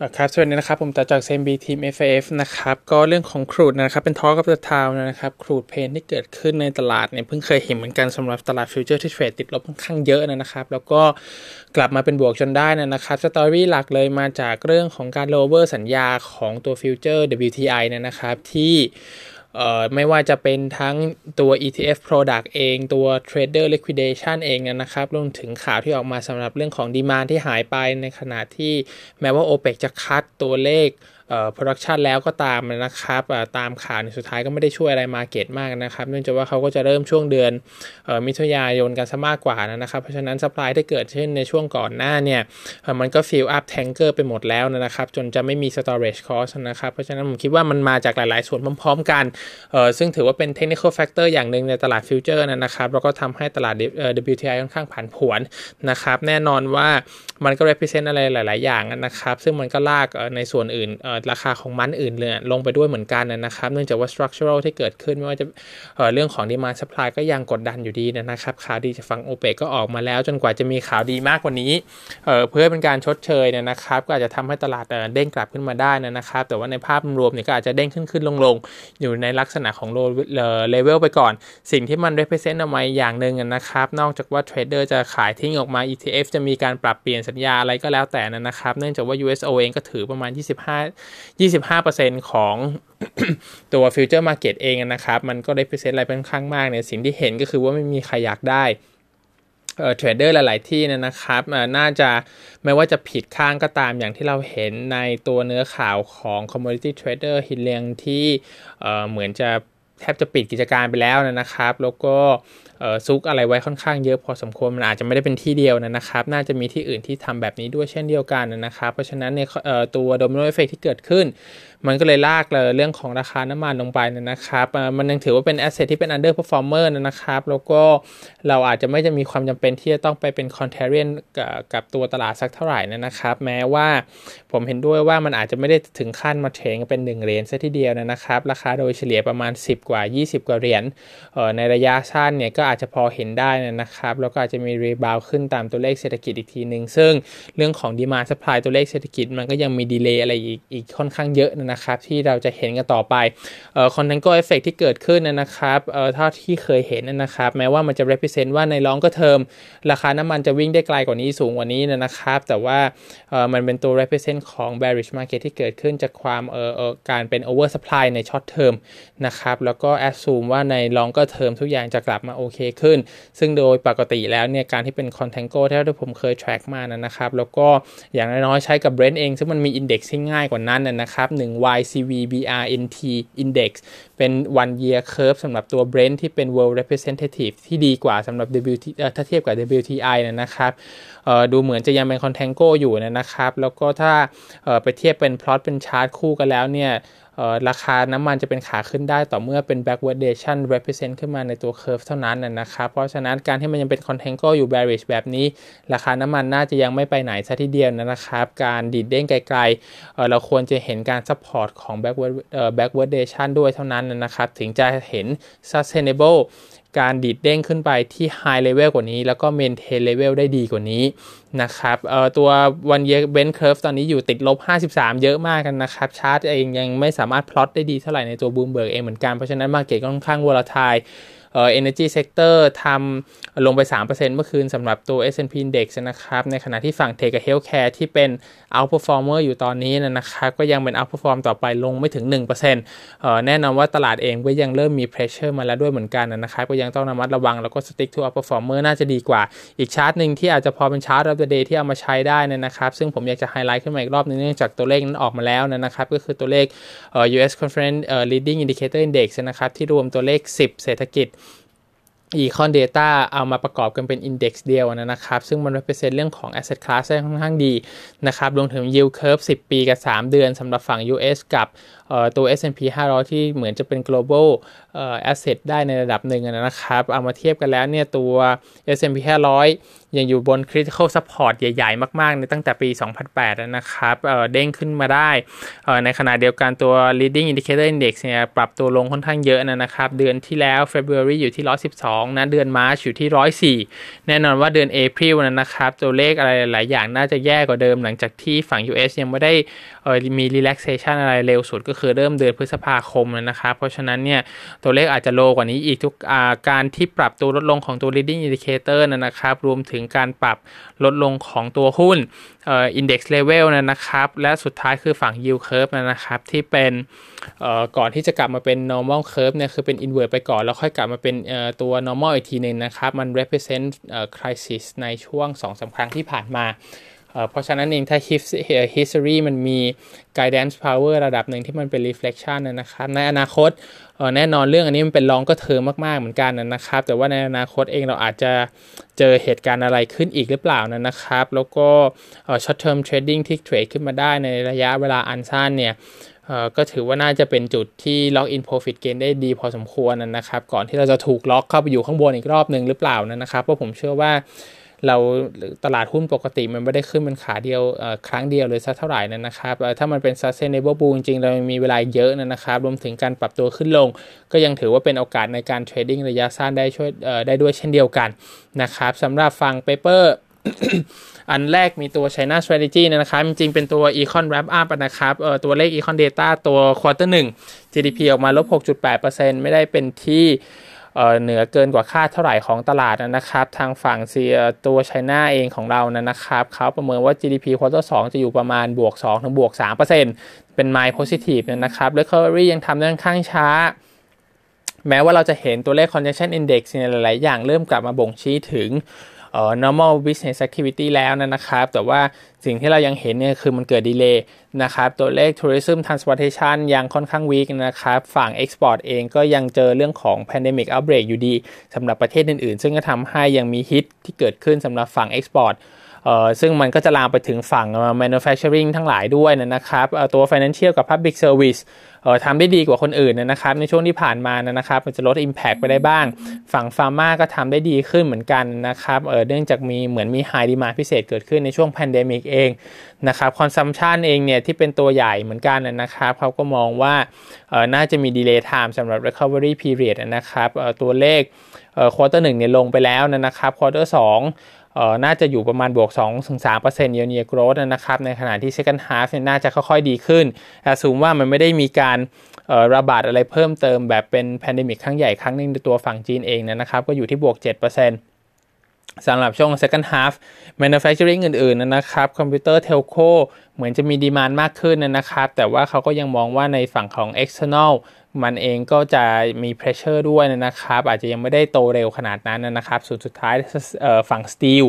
ครับสวัสดีนะครับ ผมตาจากเซมบีทีม FAF นะครับ ก็เรื่องของ crude นะครับ เป็น talk of the town นะครับ crude เพนที่เกิดขึ้นในตลาดเนี่ย เพิ่งเคยเห็นเหมือนกันสำหรับตลาด future ที่เทรดติดลบค่อนข้างเยอะนะครับ แล้วก็กลับมาเป็นบวกจนได้นะครับ story หลักเลยมาจากเรื่องของการโลเวอร์สัญญาของตัว future WTI นะครับที่ ไม่ว่าจะเป็นทั้งตัว ETF product เอง ตัว trader liquidation เองนะครับรวมถึงข่าวที่ออกมาสำหรับเรื่องของ demand ที่หายไปในขณะที่แม้ว่า OPEC จะ cut ตัวเลข เอ่อ production แล้วก็ตามนะครับตามข่าวสุดท้ายก็ไม่ได้ช่วยอะไร market มากนะครับ เนื่องจากว่าเขาก็จะเริ่มช่วงเดือนออมิถุนายนกันซะมากกว่านะครับ เพราะฉะนั้น supply ที่เกิดขึ้นในช่วงก่อนหน้าเนี่ยมันก็ fill up tanker ไปหมดแล้วนะครับ จนจะไม่มี storage cost นะครับ เพราะฉะนั้นผมคิดว่ามันมาจากหลาย ๆ ส่วนพร้อม ๆ กันซึ่งถือว่าเป็น technical factor อย่างหนึ่งในตลาดฟิวเจอร์นะครับแล้วก็ทำให้ตลาด WTI ค่อนข้างผันผวนนะครับแน่นอนว่ามันก็ represent อะไรหลาย ๆ อย่างนะครับซึ่งมันก็ลากในส่วนอื่นราคาของมันอื่นเลยลงไปด้วยเหมือนกันนะครับ เนื่องจากว่า structural ที่เกิดขึ้นไม่ว่าจะเเรื่องของ demand supply ก็ยังกดดันอยู่ดีนะครับ ข่าวดีจากฝั่งโอเปกก็ออกมาแล้วจนกว่าจะมีข่าวดีมากกว่านี้เเพื่อเป็นการชดเชยนะครับ ก็อาจจะทำให้ตลาดเด้งกลับขึ้นมาได้นะครับ แต่ว่าในภาพรวมเนี่ยก็อาจจะเด้งขึ้นขึ้นลงลงอยู่ในลักษณะของ low level ไปก่อน สิ่งที่มัน represent ออกมาอย่างหนึ่งนะครับ นอกจากว่า trader จะขายทิ้งออกมา ETF จะมีการปรับเปลี่ยนสัญญาอะไรก็แล้วแต่นะครับ เนื่องจากว่า USO เองก็ถือประมาณ 25 25%ของตัว futures market เองนะครับ มันก็ได้เปอร์เซ็นต์อะไรเป็นข้างมากเนี่ย สิ่งที่เห็นก็คือว่าไม่มีใครอยากได้ trader หลาย ๆ ที่นะครับ น่าจะไม่ว่าจะผิดข้างก็ตามอย่างที่เราเห็นในตัวเนื้อข่าวของ Commodity Trader Hin Leong ที่เหมือนจะแทบจะปิดกิจการไปแล้วนะครับ แล้วก็ ซุกอะไรไว้ค่อนข้างเยอะพอสมควรมันอาจจะไม่ได้เป็นที่เดียวนะครับ น่าจะมีที่อื่นที่ทำแบบนี้ด้วยเช่นเดียวกันนะครับ เพราะฉะนั้นในตัว domino effect ที่เกิดขึ้น มันก็เลยลากเลยเรื่องของราคาน้ำมันลงไปนะครับ มันยังถือว่าเป็น asset ที่เป็น underperformer นะครับ แล้วก็เราอาจจะไม่จะมีความจำเป็นที่จะต้องไปเป็น contrarian กับตัวตลาดสักเท่าไหร่นะครับ แม้ว่าผมเห็นด้วยว่ามันอาจจะไม่ได้ถึงขั้นมาเทรดเป็น1เหรียญซะทีเดียวนะครับ ราคาโดยเฉลี่ยประมาณ 10 กว่า 20 กว่าเหรียญในระยะสั้นเนี่ยก็อาจจะพอเห็นได้นะครับ แล้วก็อาจจะมี rebound ขึ้นตามตัวเลขเศรษฐกิจอีกทีหนึ่งซึ่งเรื่องของ demand supply ตัวเลขเศรษฐกิจมันก็ยังมี delay อะไรอีกอีกค่อนข้างเยอะนะครับที่เราจะเห็นกันต่อไปเอ่อ contango effect ที่เกิดขึ้นนะครับเอ่อเท่าที่เคยเห็นนะครับแม้ว่ามันจะ represent ว่าใน longer termราคาน้ำมันจะวิ่งได้ไกลกว่านี้สูงกว่านี้นะครับ แต่ว่าเอ่อมันเป็นตัว represent ของ bearish market ที่เกิดขึ้นจากความเอ่อการเป็น over supply ใน short term นะครับแล้วก็ assume ว่าใน longer term ทุกอย่างจะกลับมาโอเคขึ้น ซึ่งโดยปกติแล้วเนี่ยการที่เป็นคอนเทนโกที่ผมเคย track มานะครับ แล้วก็อย่างน้อยๆใช้กับ Brent เอง ซึ่งมันมี index ที่ง่ายกว่านั้นนะครับ1 YCV BRNT index เป็น one year curve สำหรับตัว Brent ที่เป็น world representative ที่ดีกว่าสำหรับ WT ถ้าเทียบกับ WTI นะครับดูเหมือนจะยังเป็นคอนเทนโกอยู่นะครับ แล้วก็ถ้าไปเทียบเป็นพลอตเป็นชาร์ตคู่กันแล้วเนี่ย ราคาน้ำมันจะเป็นขาขึ้นได้ต่อเมื่อเป็น backwardation represent ขึ้นมาในตัว curve เท่านั้นนะครับเพราะฉะนั้นการที่มันยังเป็น contango อยู่ bearish แบบนี้ ราคาน้ำมันน่าจะยังไม่ไปไหนซะทีเดียวนะครับ การดีดเด้งไกลๆเราควรจะเห็นการ support ของ backward backwardation ด้วยเท่านั้นนะครับ ถึงจะเห็น sustainable การดีดเด้งขึ้นไปที่ไฮเลเวลกว่านี้ แล้วก็ maintain level ได้ดีกว่านี้นะครับเอ่อตัว one year Brent curve ตอนนี้อยู่ติดลบ 53 เยอะมากกันนะครับชาร์ตเองยังไม่สามารถพลอตได้ดีเท่าไหร่ในตัวบูมเบิร์กเองเหมือนกันเพราะฉะนั้น market ก็ค่อนข้าง volatile เอ่อ energy sector ทำลงไป 3%เมื่อคืนสำหรับตัว S&P Index นะครับ ในขณะที่ฝั่ง Tech กับ Healthcare ที่เป็น outperformer อยู่ตอนนี้นะครับก็ยังเป็น outperform ต่อไปลงไม่ถึง 1%เอ่อแน่นอนว่าตลาดเองก็ยังเริ่มมี pressure มาแล้วด้วยเหมือนกันนะครับก็ยังต้องระมัดระวังแล้วก็ stick to outperformer น่าจะดีกว่า อีกชาร์ตหนึ่งที่อาจจะพอเป็นชาร์ต of the day ที่เอามาใช้ได้นะครับซึ่งผมอยากจะไฮไลท์ขึ้นมาอีกรอบนึงเนื่องจากตัวเลขนั้นออกมาแล้วนะครับก็คือตัวเลข US Conference Leading Indicator Index นะครับที่รวมตัวเลข 10 เศรษฐกิจ Econ Data เอามาประกอบกันเป็น Index เดียวนะครับ ซึ่งมัน represent เรื่องของ Asset Class ได้ค่อนข้างดีนะครับรวมถึง Yield Curve 10 ปีกับ 3 เดือนสำหรับฝั่ง US กับ ตัว S&P 500 ที่เหมือนจะเป็น global asset ได้ในระดับหนึ่งนะครับ เอามาเทียบกันแล้วเนี่ยตัว S&P 500 ยังอยู่บน critical support ใหญ่ ๆ มาก ๆ ในตั้งแต่ปี 2008 นะครับเเด้งขึ้นมาได้ ในขณะเดียวกันตัว leading indicator index เนี่ยปรับตัวลงค่อนข้างเยอะนะครับ เดือนที่แล้ว February อยู่ที่ 112 นะ เดือน March อยู่ที่ 104 แน่นอนว่าเดือน April นะครับ ตัวเลขอะไรหลายอย่างน่าจะแย่กว่าเดิมหลังจากที่ฝั่ง US ยังไม่ได้มี relaxation อะไรเร็วสุดก็คือเริ่มเดือนพฤษภาคมนะครับ เพราะฉะนั้นเนี่ยตัวเลขอาจจะโลกว่านี้อีกทุกาการที่ปรับตัวลดลงของตัว leading indicator นะครับ รวมถึงการปรับลดลงของตัวหุ้นเอ่อ index level นะครับ และสุดท้ายคือฝั่ง yield curve นะครับที่เป็นเอ่อก่อนที่จะกลับมาเป็น normal curve เนี่ยคือเป็น invert ไปก่อน แล้วค่อยกลับมาเป็นเอ่อตัว normal อีกทีหนึ่งนะครับ มัน represent เอ่อ crisis ในช่วง2-3ครั้งที่ผ่านมา เพราะฉะนั้นเองถ้า history มันมี guidance power ระดับหนึ่งที่มันเป็น reflection นะครับในอนาคตแน่นอนเรื่องอันนี้มันเป็นลองก็เทอมมากๆเหมือนกันนะครับ แต่ว่าในอนาคตเองเราอาจจะเจอเหตุการณ์อะไรขึ้นอีกหรือเปล่านะครับ แล้วก็ short term trading ที่เทรดขึ้นมาได้ในระยะเวลาอันสั้นเนี่ยก็ถือว่าน่าจะเป็นจุดที่ lock in profit gain ได้ดีพอสมควรนะครับ ก่อนที่เราจะถูกล็อกเข้าไปอยู่ข้างบนอีกรอบหนึ่งหรือเปล่านะครับเพราะผมเชื่อว่า เราตลาดหุ้นปกติมันไม่ได้ขึ้นเป็นขาเดียวครั้งเดียวเลยสักเท่าไหร่นั่นนะครับถ้ามันเป็น sustainable bull จริงๆเรามีเวลาเยอะนะครับรวมถึงการปรับตัวขึ้นลง ก็ยังถือว่าเป็นโอกาสในการ trading ระยะสั้นได้ช่วยได้ด้วยเช่นเดียวกันนะครับสำหรับฝั่ง paper อันแรกมีตัว China Strategy นะครับ จริงๆ เป็นตัว Econ Wrap Up นะครับเออตัวเลข Econ Data ตัว Quarter 1 GDP ออกมาลบ 6.8%ไม่ได้เป็นที่ เหนือเกินกว่าคาดเท่าไหร่ของตลาดนะครับ ทางฝั่งซีตัวไชน่าเองของเรานะครับเขาประเมินว่า GDP Quarter 2จะอยู่ประมาณบวก2ถึงบวก3%เป็น My Positive นะครับ Recovery ยังทำได้ค่อนข้างช้าแม้ว่าเราจะเห็นตัวเลข Congestion Index ในหลาย ๆ อย่างเริ่มกลับมาบ่งชี้ถึง normal business activity แล้วนะครับ แต่ว่าสิ่งที่เรายังเห็นเนี่ยคือมันเกิดดีเลย์นะครับตัวเลข tourism transportation ยังค่อนข้างวีกนะครับฝั่ง export เองก็ยังเจอเรื่องของ pandemic outbreak อยู่ดีสำหรับประเทศอื่นๆ ซึ่งก็ทำให้ยังมีฮิตที่เกิดขึ้นสำหรับฝั่ง export ซึ่งมันก็จะลามไปถึงฝั่ง manufacturing ทั้งหลายด้วยนะครับตัว financial กับ public service ทำได้ดีกว่าคนอื่นนะครับ ในช่วงที่ผ่านมานะครับมันจะลด Impact ไปได้บ้าง ฝั่งฟาร์มาก็ทำได้ดีขึ้นเหมือนกันนะครับเนื่องจากมีเหมือนมี High Demand พิเศษเกิดขึ้นในช่วง Pandemic เองนะครับคอนซัมชันเองเนี่ยที่เป็นตัวใหญ่เหมือนกันนะครับเขาก็มองว่าน่าจะมี Delay Time สำหรับ Recovery Period นะครับตัวเลข quarter หนึ่งเนี่ยลงไปแล้วนะครับ quarter สองน่าจะอยู่ประมาณบวก 2-3% year on year growth นะครับ ในขณะที่ second half เนี่ยน่าจะค่อยๆดีขึ้นแต่สูงว่ามันไม่ได้มีการระบาดอะไรเพิ่มเติมแบบเป็น pandemic ครั้งใหญ่ครั้งหนึ่งในตัวฝั่งจีนเองนะครับ ก็อยู่ที่บวก 7% สำหรับช่วง second half manufacturing อื่นๆนะครับคอมพิวเตอร์ telcoเหมือนจะมีดีมานมากขึ้นนะครับ แต่ว่าเขาก็ยังมองว่าในฝั่งของ external มันเองก็จะมี pressure ด้วยนะครับ อาจจะยังไม่ได้โตเร็วขนาดนั้นนะครับส่วนสุดท้ายฝั่ง steel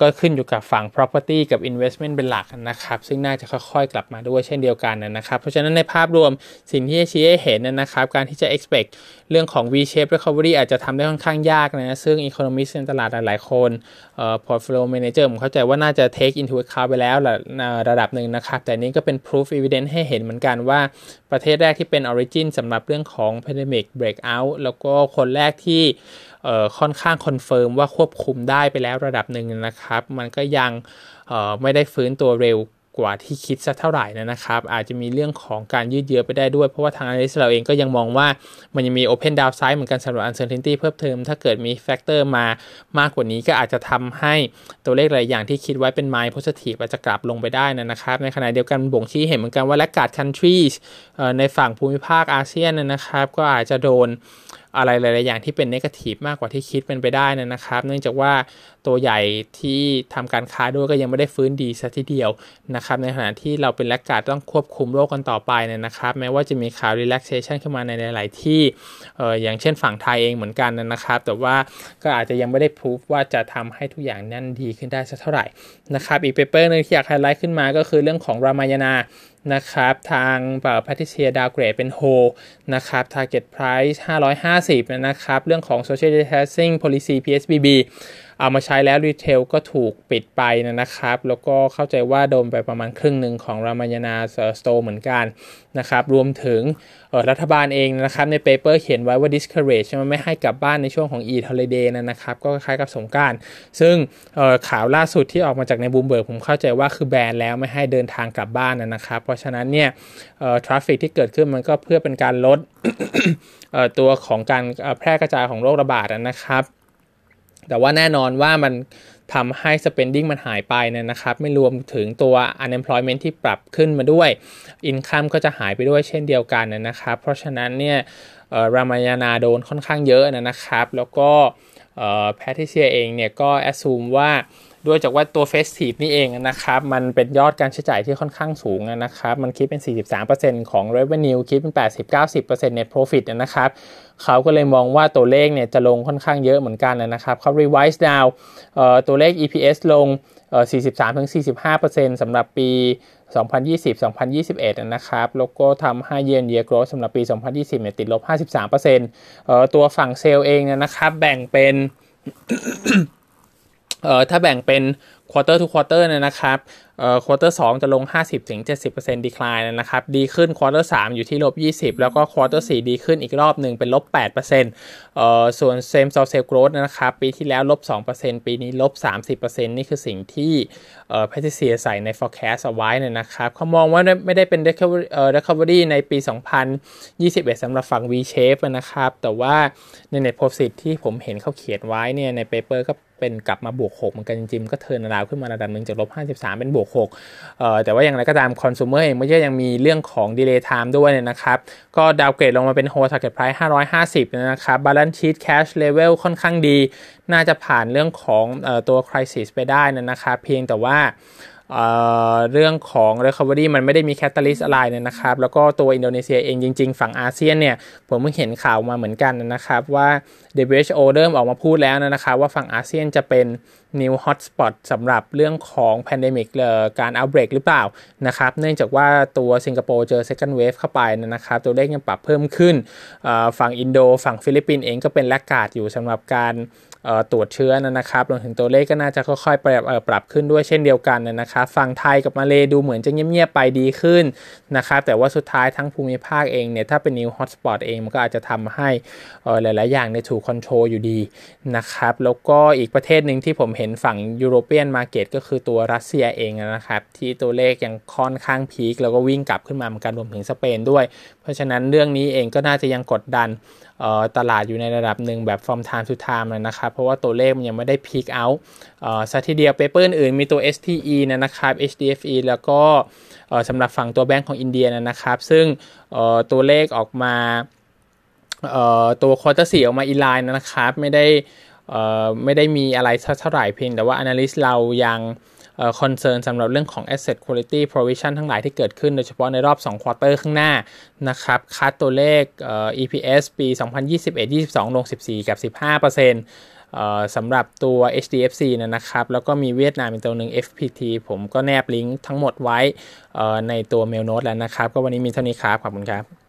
ก็ขึ้นอยู่กับฝั่ง property กับ investment เป็นหลักนะครับ ซึ่งน่าจะค่อยๆ กลับมาด้วยเช่นเดียวกันนะครับ เพราะฉะนั้นในภาพรวมสิ่งที่ชี้ให้เห็นนะครับ การที่จะ expect เรื่องของ V-shape recovery อาจจะทำได้ค่อนข้างยากนะ ซึ่ง economist ในตลาดหลายๆ คน portfolio manager ผมเข้าใจว่าน่าจะ take into account ไปแล้วระดับหนึ่งนะครับ แต่นี้ก็เป็น proof evidence ให้เห็นเหมือนกันว่าประเทศแรกที่เป็น origin สำหรับเรื่องของ pandemic breakout แล้วก็คนแรกที่ ค่อนข้าง confirm ว่าควบคุมได้ไปแล้วระดับหนึ่งนะครับ มันก็ยังไม่ได้ฟื้นตัวเร็วกว่าที่คิดสักเท่าไหร่นะครับ อาจจะมีเรื่องของการยืดเยื้อไปได้ด้วย เพราะว่าทาง analyst เราเองก็ยังมองว่ามันยังมี Open Downside เหมือนกันสำหรับ Uncertainty เพิ่มเติม ถ้าเกิดมี factor มามากกว่านี้ก็อาจจะทำให้ตัวเลขหลายอย่างที่คิดไว้เป็น My Positive อาจจะกลับลงไปได้นะครับ ในขณะเดียวกันบ่งชี้เห็นเหมือนกันว่าและกาด countries ในฝั่งภูมิภาคอาเซียนนะครับ ก็อาจจะโดน อะไรหลาย ๆ อย่างที่เป็นเนกาทีฟมากกว่าที่คิดเป็นไปได้นะครับ เนื่องจากว่าตัวใหญ่ที่ทำการค้าด้วยก็ยังไม่ได้ฟื้นดีสัทีเดียวนะครับ ในขณะที่เราเป็นแลกกาดต้องควบคุมโรคกันต่อไปเนี่ยนะครับ แม้ว่าจะมีข่าว relaxation ขึ้นมาในหลาย ๆ ที่อย่างเช่นฝั่งไทยเองเหมือนกันนะครับ แต่ว่าก็อาจจะยังไม่ได้พิสูจน์ว่าจะทำให้ทุกอย่างนั่นดีขึ้นได้สักเท่าไหร่นะครับ อีก paper นึงที่อยากไฮไลท์ขึ้นมาก็คือเรื่องของ Ramayana นะครับทาง Patricia downgrade เป็น hold นะครับ target price 550 นะครับ เรื่องของ social distancing policy PSBB เอามาใช้แล้ว retail ก็ถูกปิดไปนะครับ แล้วก็เข้าใจว่าโดนไปประมาณครึ่งหนึ่งของ Ramayana store เหมือนกันนะครับ รวมถึงรัฐบาลเองนะครับ ใน paper เขียนไว้ว่า discourage มันไม่ให้กลับบ้านในช่วงของ Eid holiday นะครับ ก็คล้ายกับสงกรานต์ ซึ่งข่าวล่าสุดที่ออกมาจากในบูมเบิร์กผมเข้าใจว่าคือแบนแล้วไม่ให้เดินทางกลับบ้านนะครับ เพราะฉะนั้นเนี่ย traffic ที่เกิดขึ้นมันก็เพื่อเป็นการลดตัวของการแพร่กระจายของโรคระบาดนะครับ แต่ว่าแน่นอนว่ามันทำให้ spending มันหายไปเนี่ยนะครับ ไม่รวมถึงตัว unemployment ที่ปรับขึ้นมาด้วย income ก็จะหายไปด้วยเช่นเดียวกันนะครับ เพราะฉะนั้นเนี่ยรามายานาโดนค่อนข้างเยอะนะครับ แล้วก็แพทริเซียเองเนี่ยก็แอสซูมว่า ด้วยจากว่าตัวเฟสทีฟนี่เองนะครับ มันเป็นยอดการใช้จ่ายที่ค่อนข้างสูงนะครับ มันคิดเป็น 43%ของ revenue คิดเป็น 80-90% net profit นะครับ เขาก็เลยมองว่าตัวเลขเนี่ยจะลงค่อนข้างเยอะเหมือนกันนะครับ เขา revise down ตัวเลข EPS ลง 43-45%สำหรับปี 2020-2021 นะครับ แล้วก็ทำให้ year on year growth สำหรับปี 2020เนี่ยติดลบ 53%ตัวฝั่งเซลล์เองนะครับ แบ่งเป็น เอ่อถ้าแบ่งเป็น quarter to quarter นะครับเอ่อ quarter 2 จะลง 50-70% decline นะครับ ดีขึ้น quarter 3 อยู่ที่ลบ 20 แล้วก็ quarter 4 ดีขึ้นอีกรอบหนึ่งเป็นลบ 8%เอ่อส่วน same store sales growth นะครับ ปีที่แล้วลบ 2%ปีนี้ลบ 30%นี่คือสิ่งที่ เอ่อ p a t r i c i a ใส่ใน forecast เอาไว้เนี่ยนะครับเขามองว่าไม่ได้เป็น recovery ในปี 2021 สำหรับฝั่ง V shape นะครับ แต่ว่าใน net profit ที่ผมเห็นเขาเขียนไว้เนี่ยใน paper ก็เป็นกลับมาบวก 6 เหมือนกันจริงๆก็เทิร์นราวขึ้นมาระดับหนึ่งจากลบ 53 เป็นบวก6เอ่อแต่ว่าอย่างไรก็ตามคอน sumer เองไม่ใช่ยังมีเรื่องของ delay time ด้วยนะครับ ก็ดาวเกรดลงมาเป็น hold target price 550 นะครับ balance sheet cash level ค่อนข้างดีน่าจะผ่านเรื่องของอตัว crisis ไปได้นะครับ เพียงแต่ว่าเรื่องของ Recovery มันไม่ได้มีแคตตาลิสอะไรเนี่ยนะครับ แล้วก็ตัวอินโดนีเซียเองจริง ๆ ฝั่งอาเซียนเนี่ย ผมเพิ่งเห็นข่าวมาเหมือนกันนะครับว่า WHO เริ่มออกมาพูดแล้วนะครับว่าฝั่งอาเซียนจะเป็น new hotspot สำหรับเรื่องของ pandemic การ outbreak หรือเปล่านะครับ เนื่องจากว่าตัวสิงคโปร์เจอ second wave เข้าไปนะครับ ตัวเลขยังปรับเพิ่มขึ้น ฝั่งอินโด ฝั่งฟิลิปปินส์เองก็เป็น laggard อยู่สำหรับการ ตรวจเชื้อนะครับรวมถึงตัวเลขก็น่าจะค่อยๆปรับปรับขึ้นด้วยเช่นเดียวกันนะครับฝั่งไทยกับมาเลดูเหมือนจะเงียบๆไปดีขึ้นนะครับแต่ว่าสุดท้ายทั้งภูมิภาคเองเนี่ยถ้าเป็น new hotspot เองมันก็อาจจะทำให้หลายๆอย่างในถูก control อยู่ดีนะครับแล้วก็อีกประเทศหนึ่งที่ผมเห็นฝั่งEuropean market ก็คือตัวรัสเซียเองนะครับที่ตัวเลขยังค่อนข้าง peak แล้วก็วิ่งกลับขึ้นมาเหมือนกันรวมถึงสเปนด้วย เพราะฉะนั้นเรื่องนี้เองก็น่าจะยังกดดันตลาดอยู่ในระดับหนึ่งแบบ from time to time นะครับเพราะว่าตัวเลขมันยังไม่ได้ peak out ซะทีเดียว paper อื่นมีตัว STE นะครับ HDFC แล้วก็สำหรับฝั่งตัวแบงก์ของอินเดียนะครับ ซึ่งตัวเลขออกมาตัว quarter สี่ออกมา in line นะครับ ไม่ได้ไม่ได้มีอะไรเท่าไหร่เพียงแต่ว่า analyst เรายัง concern สำหรับเรื่องของ asset quality provision ทั้งหลายที่เกิดขึ้นโดยเฉพาะในรอบ 2 quarter ข้างหน้านะครับ cut ตัวเลข EPS ปี 2021-22 ลง 14 กับ 15% สำหรับตัว HDFC นะครับ แล้วก็มีเวียดนามอีกตัวหนึ่ง FPT ผมก็แนบลิงก์ทั้งหมดไว้ในตัว mail note แล้วนะครับ ก็วันนี้มีเท่านี้ครับ ขอบคุณครับ